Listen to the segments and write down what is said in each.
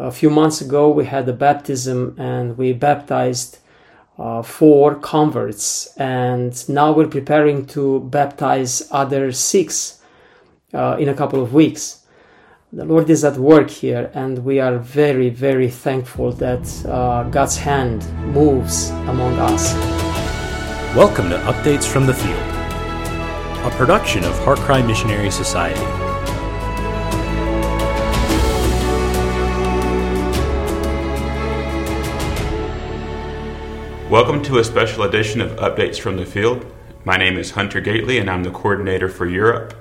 A few months ago, we had a baptism and we baptized uh, four converts, and now we're preparing to baptize other six uh, in a couple of weeks. The Lord is at work here, and we are very, very thankful that uh, God's hand moves among us. Welcome to Updates from the Field, a production of Heartcry Missionary Society. Welcome to a special edition of Updates from the Field. My name is Hunter Gately, and I'm the coordinator for Europe.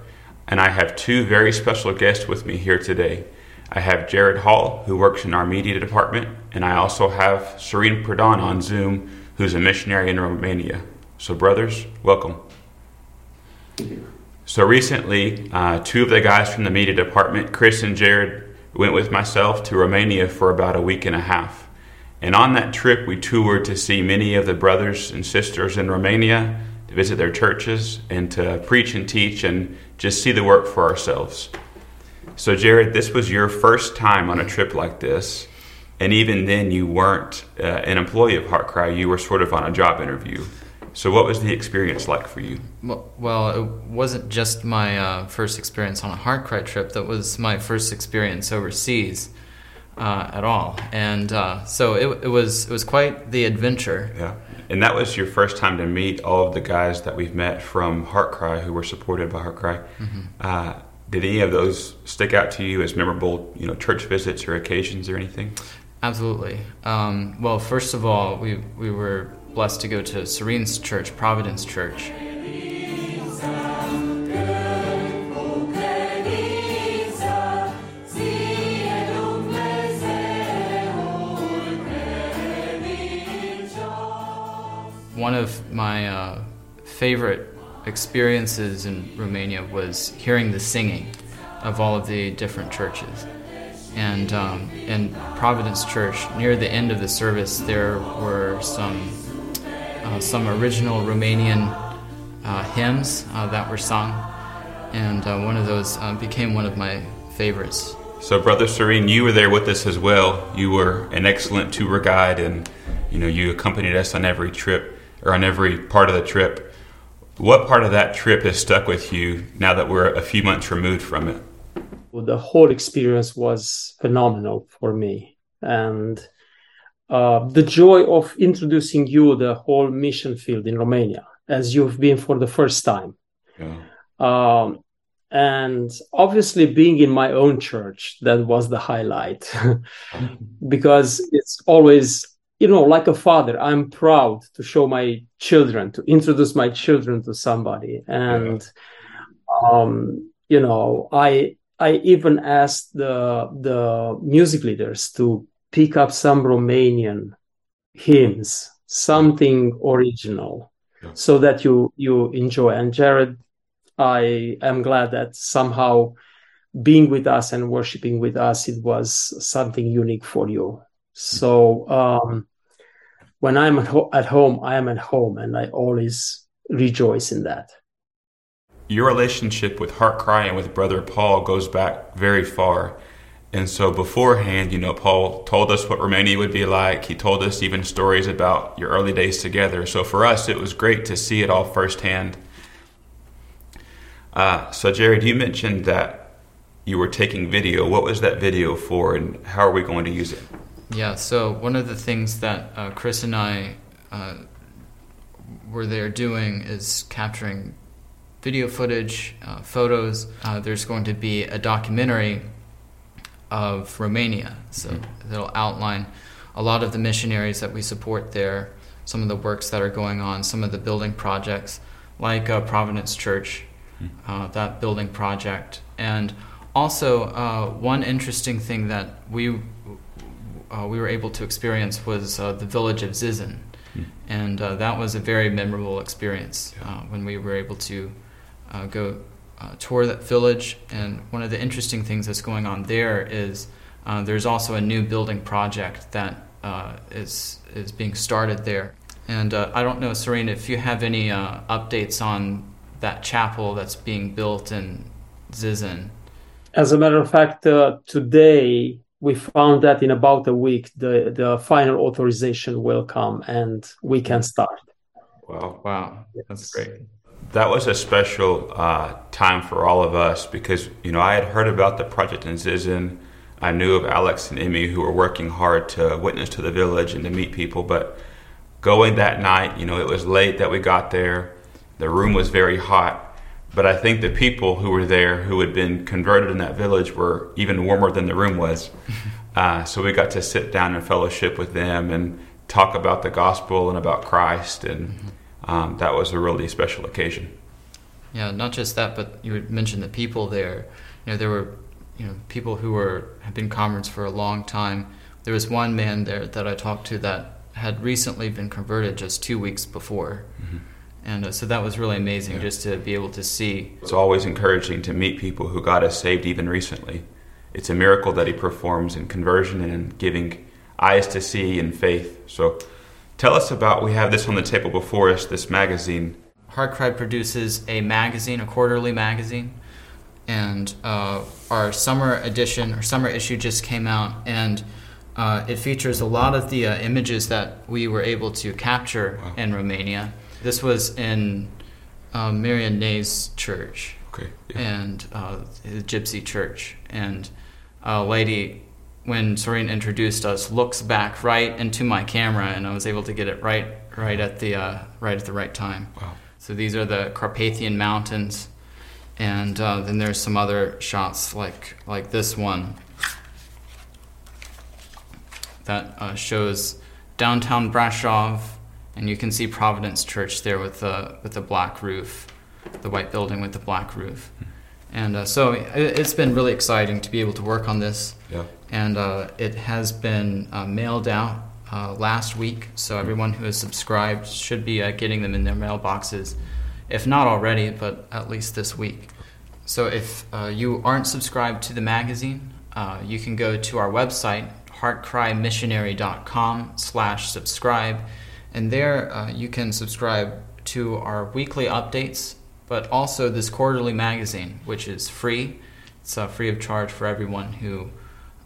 And I have two very special guests with me here today. I have Jared Hall, who works in our media department, and I also have Sorin Pradon on Zoom, who's a missionary in Romania. So, brothers, welcome. So, recently, uh, two of the guys from the media department, Chris and Jared, went with myself to Romania for about a week and a half. And on that trip, we toured to see many of the brothers and sisters in Romania, to visit their churches, and to preach and teach and just see the work for ourselves. So, Jared, this was your first time on a trip like this. And even then, you weren't uh, an employee of Heartcry, you were sort of on a job interview. So, what was the experience like for you? Well, it wasn't just my uh, first experience on a Heartcry trip, that was my first experience overseas uh, at all, and uh, so it, it was it was quite the adventure. Yeah, and that was your first time to meet all of the guys that we've met from Heartcry who were supported by Heartcry. Mm-hmm. Uh, did any of those stick out to you as memorable, you know, church visits or occasions or anything? Absolutely. Um, well, first of all, we we were blessed to go to Sorin's church, Providence Church. My uh, favorite experiences in Romania was hearing the singing of all of the different churches. And um, in Providence Church, near the end of the service, there were some uh, some original Romanian uh, hymns uh, that were sung, and uh, one of those uh, became one of my favorites. So, Brother Sorin, you were there with us as well. You were an excellent tour guide, and you know you accompanied us on every trip or on every part of the trip. What part of that trip has stuck with you now that we're a few months removed from it? Well, the whole experience was phenomenal for me. And uh, the joy of introducing you the whole mission field in Romania as you've been for the first time. Yeah. Um, and obviously being in my own church that was the highlight because it's always you know, like a father, I'm proud to show my children, to introduce my children to somebody. And, yeah. um, you know, I, I even asked the, the music leaders to pick up some Romanian hymns, something original yeah. so that you, you enjoy. And Jared, I am glad that somehow being with us and worshiping with us, it was something unique for you. So um, when I'm at, ho- at home, I am at home, and I always rejoice in that. Your relationship with Heartcry and with Brother Paul goes back very far. And so beforehand, you know, Paul told us what Romania would be like. He told us even stories about your early days together. So for us, it was great to see it all firsthand. Uh, so, Jared, you mentioned that you were taking video. What was that video for, and how are we going to use it? Yeah, so one of the things that uh, Chris and I uh, were there doing is capturing video footage, uh, photos. Uh, there's going to be a documentary of Romania, so mm-hmm. that'll outline a lot of the missionaries that we support there, some of the works that are going on, some of the building projects, like uh, Providence Church, mm-hmm. that building project, and also one interesting thing that we uh, we were able to experience was uh, the village of Zizin. Hmm. And uh, that was a very memorable experience uh, when we were able to uh, go uh, tour that village. And one of the interesting things that's going on there is there's also a new building project that is is being started there. And I don't know, Sorin, if you have any updates on that chapel that's being built in Zizin. As a matter of fact, today we found that in about a week the the final authorization will come and we can start. Wow, wow, that's great. That was a special uh, time for all of us because you know I had heard about the project in Zizin. I knew of Alex and Emmy who were working hard to witness to the village and to meet people, but going that night, you know, it was late that we got there. The room was very hot but I think the people who were there who had been converted in that village were even warmer than the room was. Uh, so we got to sit down and fellowship with them and talk about the gospel and about Christ, and um, that was a really special occasion. Yeah, not just that, but you mentioned the people there. You know, there were you know people who were had been converts for a long time. There was one man there that I talked to that had recently been converted just two weeks before. Mm-hmm and uh, so that was really amazing yeah. just to be able to see. It's always encouraging to meet people who God has saved even recently. It's a miracle that He performs in conversion and in giving eyes to see and faith. So tell us about, we have this on the table before us, this magazine. Heartcry produces a magazine, a quarterly magazine. And uh, our summer edition, our summer issue just came out, and uh, it features a lot of the uh, images that we were able to capture wow. in Romania this was in um, Marian Nay's church. Okay. Yeah. And uh, the Gypsy church. And a lady, when Sorin introduced us, looks back right into my camera, and I was able to get it right, right at the, uh, right at the right time. Wow. So these are the Carpathian Mountains, and uh, then there's some other shots like like this one that uh, shows downtown Brasov and you can see Providence Church there with the with the black roof, the white building with the black roof. And uh, so it, has been really exciting to be able to work on this. Yeah. And uh, it has been uh, mailed out uh, last week, so everyone who has subscribed should be uh, getting them in their mailboxes, if not already, but at least this week. So if uh, you aren't subscribed to the magazine, you can go to our website, heartcrymissionary.com slash subscribe and there uh, you can subscribe to our weekly updates, but also this quarterly magazine, which is free. It's uh, free of charge for everyone who,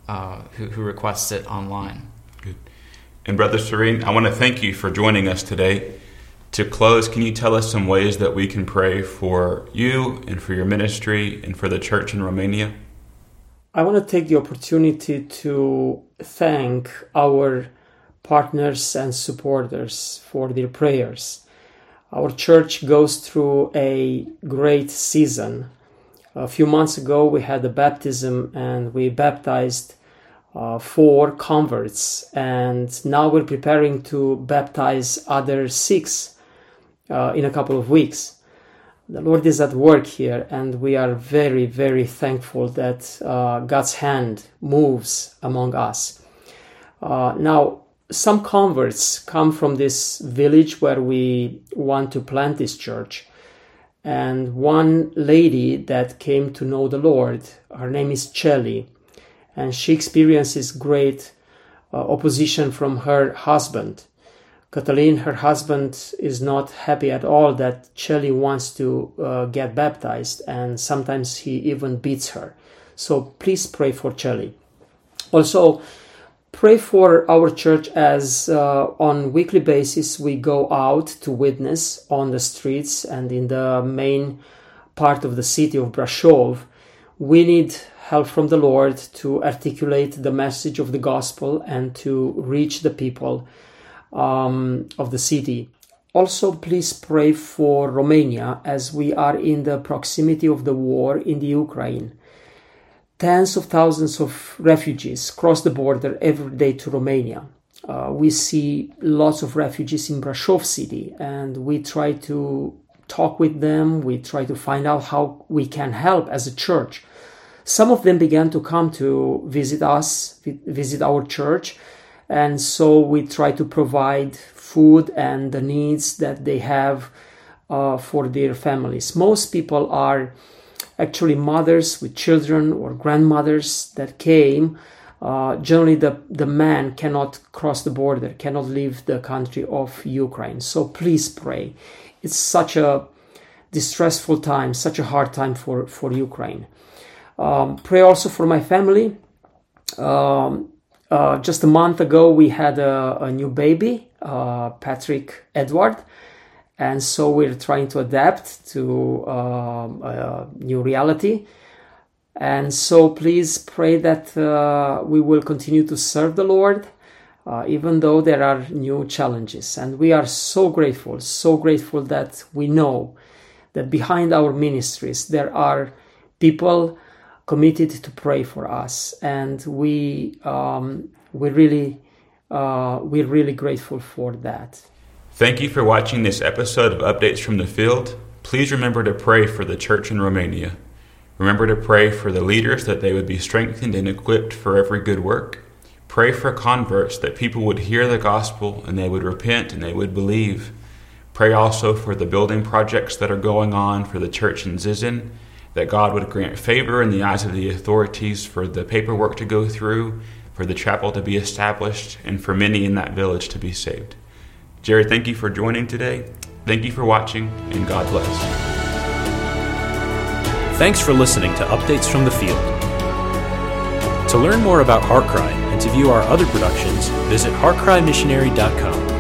uh, who, who requests it online. Good. And Brother Sorin, I want to thank you for joining us today. To close, can you tell us some ways that we can pray for you and for your ministry and for the church in Romania? I want to take the opportunity to thank our partners and supporters for their prayers. Our church goes through a great season. A few months ago, we had a baptism and we baptized uh, four converts, and now we're preparing to baptize other six uh, in a couple of weeks. The Lord is at work here, and we are very, very thankful that uh, God's hand moves among us. Uh, now, some converts come from this village where we want to plant this church. And one lady that came to know the Lord, her name is Chelly, and she experiences great uh, opposition from her husband. Catalin, her husband, is not happy at all that Chelly wants to uh, get baptized, and sometimes he even beats her. So please pray for Chelly. Also, pray for our church as uh, on weekly basis we go out to witness on the streets and in the main part of the city of Brasov. We need help from the Lord to articulate the message of the gospel and to reach the people um, of the city. Also, please pray for Romania as we are in the proximity of the war in the Ukraine tens of thousands of refugees cross the border every day to Romania. Uh, we see lots of refugees in Brasov city and we try to talk with them. We try to find out how we can help as a church. Some of them began to come to visit us, visit our church. And so we try to provide food and the needs that they have uh, for their families. Most people are actually mothers with children or grandmothers that came. Uh, generally, the, the man cannot cross the border, cannot leave the country of Ukraine. So please pray. It's such a distressful time, such a hard time for, for Ukraine. Um, pray also for my family. Um, uh, just a month ago, we had a, a new baby, uh, Patrick Edward, and so we're trying to adapt to um, a new reality. And so please pray that uh, we will continue to serve the Lord, uh, even though there are new challenges. And we are so grateful, so grateful that we know that behind our ministries there are people committed to pray for us, and we um, we really uh, we're really grateful for that. Thank you for watching this episode of Updates from the Field. Please remember to pray for the church in Romania. Remember to pray for the leaders that they would be strengthened and equipped for every good work. Pray for converts that people would hear the gospel and they would repent and they would believe. Pray also for the building projects that are going on for the church in Zizin that God would grant favor in the eyes of the authorities for the paperwork to go through, for the chapel to be established, and for many in that village to be saved. Jerry, thank you for joining today. Thank you for watching, and God bless. Thanks for listening to Updates from the Field. To learn more about HeartCry and to view our other productions, visit heartcrymissionary.com.